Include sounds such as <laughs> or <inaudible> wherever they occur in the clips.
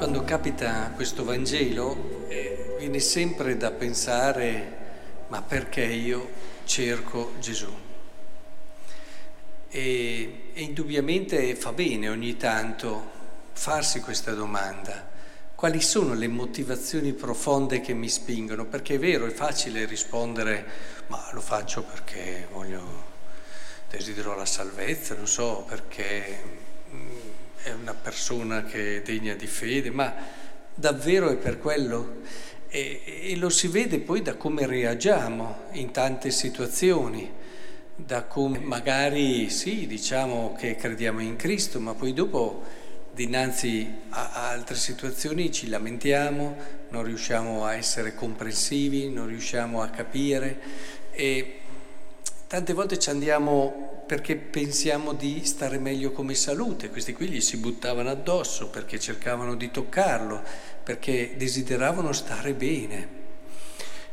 Quando capita questo Vangelo eh, viene sempre da pensare ma perché io cerco Gesù? E, e indubbiamente fa bene ogni tanto farsi questa domanda. Quali sono le motivazioni profonde che mi spingono? Perché è vero, è facile rispondere, ma lo faccio perché voglio, desidero la salvezza, non so, perché mm, è una persona che è degna di fede, ma davvero è per quello? E, e lo si vede poi da come reagiamo in tante situazioni, da come magari sì, diciamo che crediamo in Cristo, ma poi dopo dinanzi a altre situazioni ci lamentiamo, non riusciamo a essere comprensivi, non riusciamo a capire e tante volte ci andiamo perché pensiamo di stare meglio come salute, questi qui gli si buttavano addosso perché cercavano di toccarlo, perché desideravano stare bene.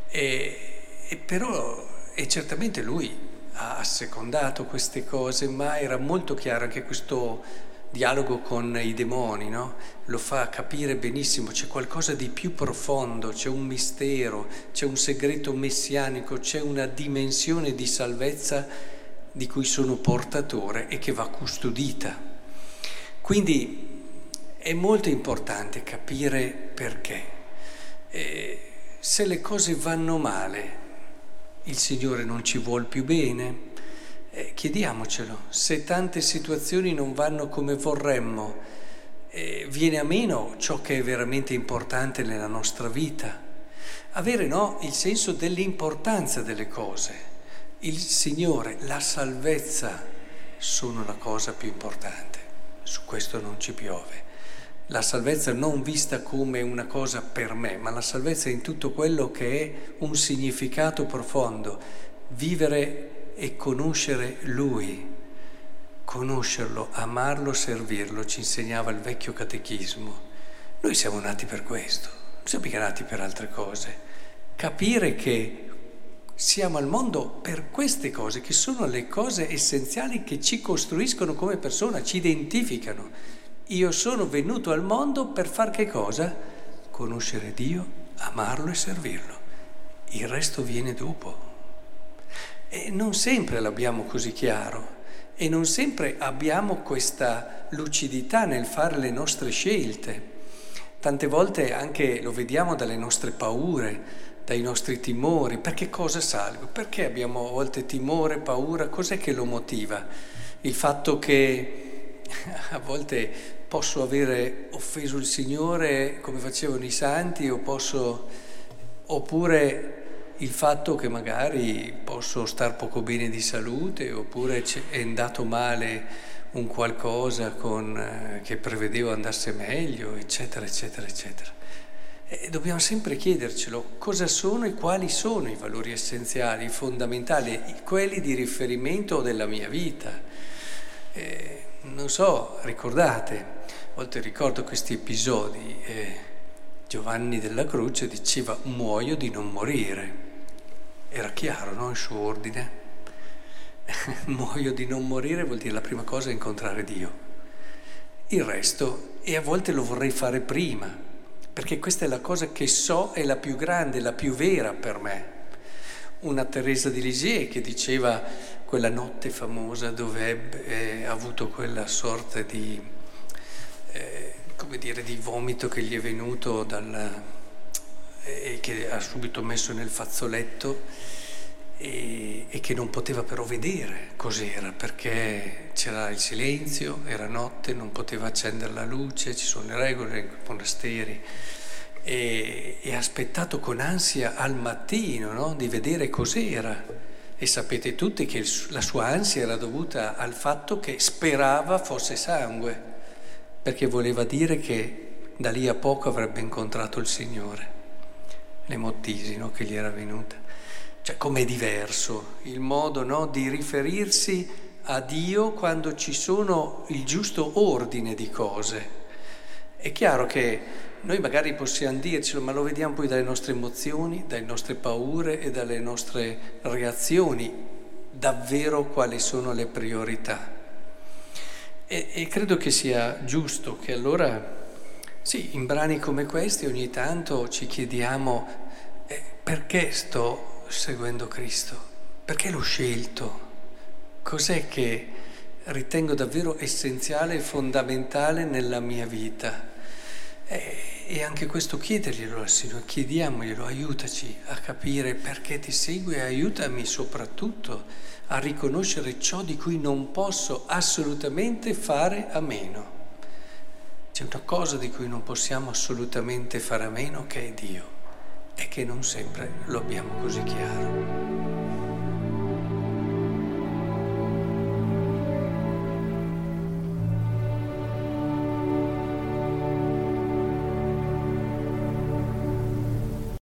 E, e però, e certamente lui ha assecondato queste cose, ma era molto chiaro anche questo dialogo con i demoni, no? lo fa capire benissimo, c'è qualcosa di più profondo, c'è un mistero, c'è un segreto messianico, c'è una dimensione di salvezza di cui sono portatore e che va custodita. Quindi è molto importante capire perché. E se le cose vanno male, il Signore non ci vuol più bene, eh, chiediamocelo, se tante situazioni non vanno come vorremmo, eh, viene a meno ciò che è veramente importante nella nostra vita. Avere no, il senso dell'importanza delle cose. Il Signore, la salvezza sono la cosa più importante. Su questo non ci piove. La salvezza non vista come una cosa per me, ma la salvezza in tutto quello che è un significato profondo. Vivere e conoscere Lui, conoscerlo, amarlo, servirlo, ci insegnava il vecchio catechismo. Noi siamo nati per questo, non siamo mica nati per altre cose. Capire che siamo al mondo per queste cose, che sono le cose essenziali che ci costruiscono come persona, ci identificano. Io sono venuto al mondo per far che cosa? Conoscere Dio, amarlo e servirlo. Il resto viene dopo. E non sempre l'abbiamo così chiaro e non sempre abbiamo questa lucidità nel fare le nostre scelte. Tante volte anche lo vediamo dalle nostre paure, dai nostri timori. Perché cosa salgo? Perché abbiamo a volte timore, paura? Cos'è che lo motiva? Il fatto che <laughs> a volte posso avere offeso il Signore come facevano i santi o posso, oppure il fatto che magari posso star poco bene di salute oppure è andato male un qualcosa con, eh, che prevedevo andasse meglio, eccetera, eccetera, eccetera. E dobbiamo sempre chiedercelo cosa sono e quali sono i valori essenziali, fondamentali, quelli di riferimento della mia vita. Eh, non so, ricordate, a volte ricordo questi episodi, eh, Giovanni della Croce diceva muoio di non morire. Era chiaro, no? Il suo ordine. <laughs> Muoio di non morire vuol dire la prima cosa è incontrare Dio. Il resto, e a volte lo vorrei fare prima, perché questa è la cosa che so è la più grande, la più vera per me. Una Teresa di Lisieux che diceva quella notte famosa dove eh, ha avuto quella sorta di, eh, come dire, di vomito che gli è venuto dal, e che ha subito messo nel fazzoletto e, e, che non poteva però vedere cos'era perché c'era il silenzio, era notte, non poteva accendere la luce, ci sono le regole nei monasteri e, e ha aspettato con ansia al mattino no? di vedere cos'era. E sapete tutti che la sua ansia era dovuta al fatto che sperava fosse sangue, perché voleva dire che da lì a poco avrebbe incontrato il Signore l'emotisi no, che gli era venuta. Cioè com'è diverso il modo no, di riferirsi a Dio quando ci sono il giusto ordine di cose. È chiaro che noi magari possiamo dircelo, ma lo vediamo poi dalle nostre emozioni, dalle nostre paure e dalle nostre reazioni, davvero quali sono le priorità. E, e credo che sia giusto che allora Sì, in brani come questi ogni tanto ci chiediamo eh, perché sto seguendo Cristo, perché l'ho scelto, cos'è che ritengo davvero essenziale e fondamentale nella mia vita. E, e anche questo chiederglielo al Signore, chiediamoglielo, aiutaci a capire perché ti seguo e aiutami soprattutto a riconoscere ciò di cui non posso assolutamente fare a meno. C'è una cosa di cui non possiamo assolutamente fare a meno che è Dio e che non sempre lo abbiamo così chiaro.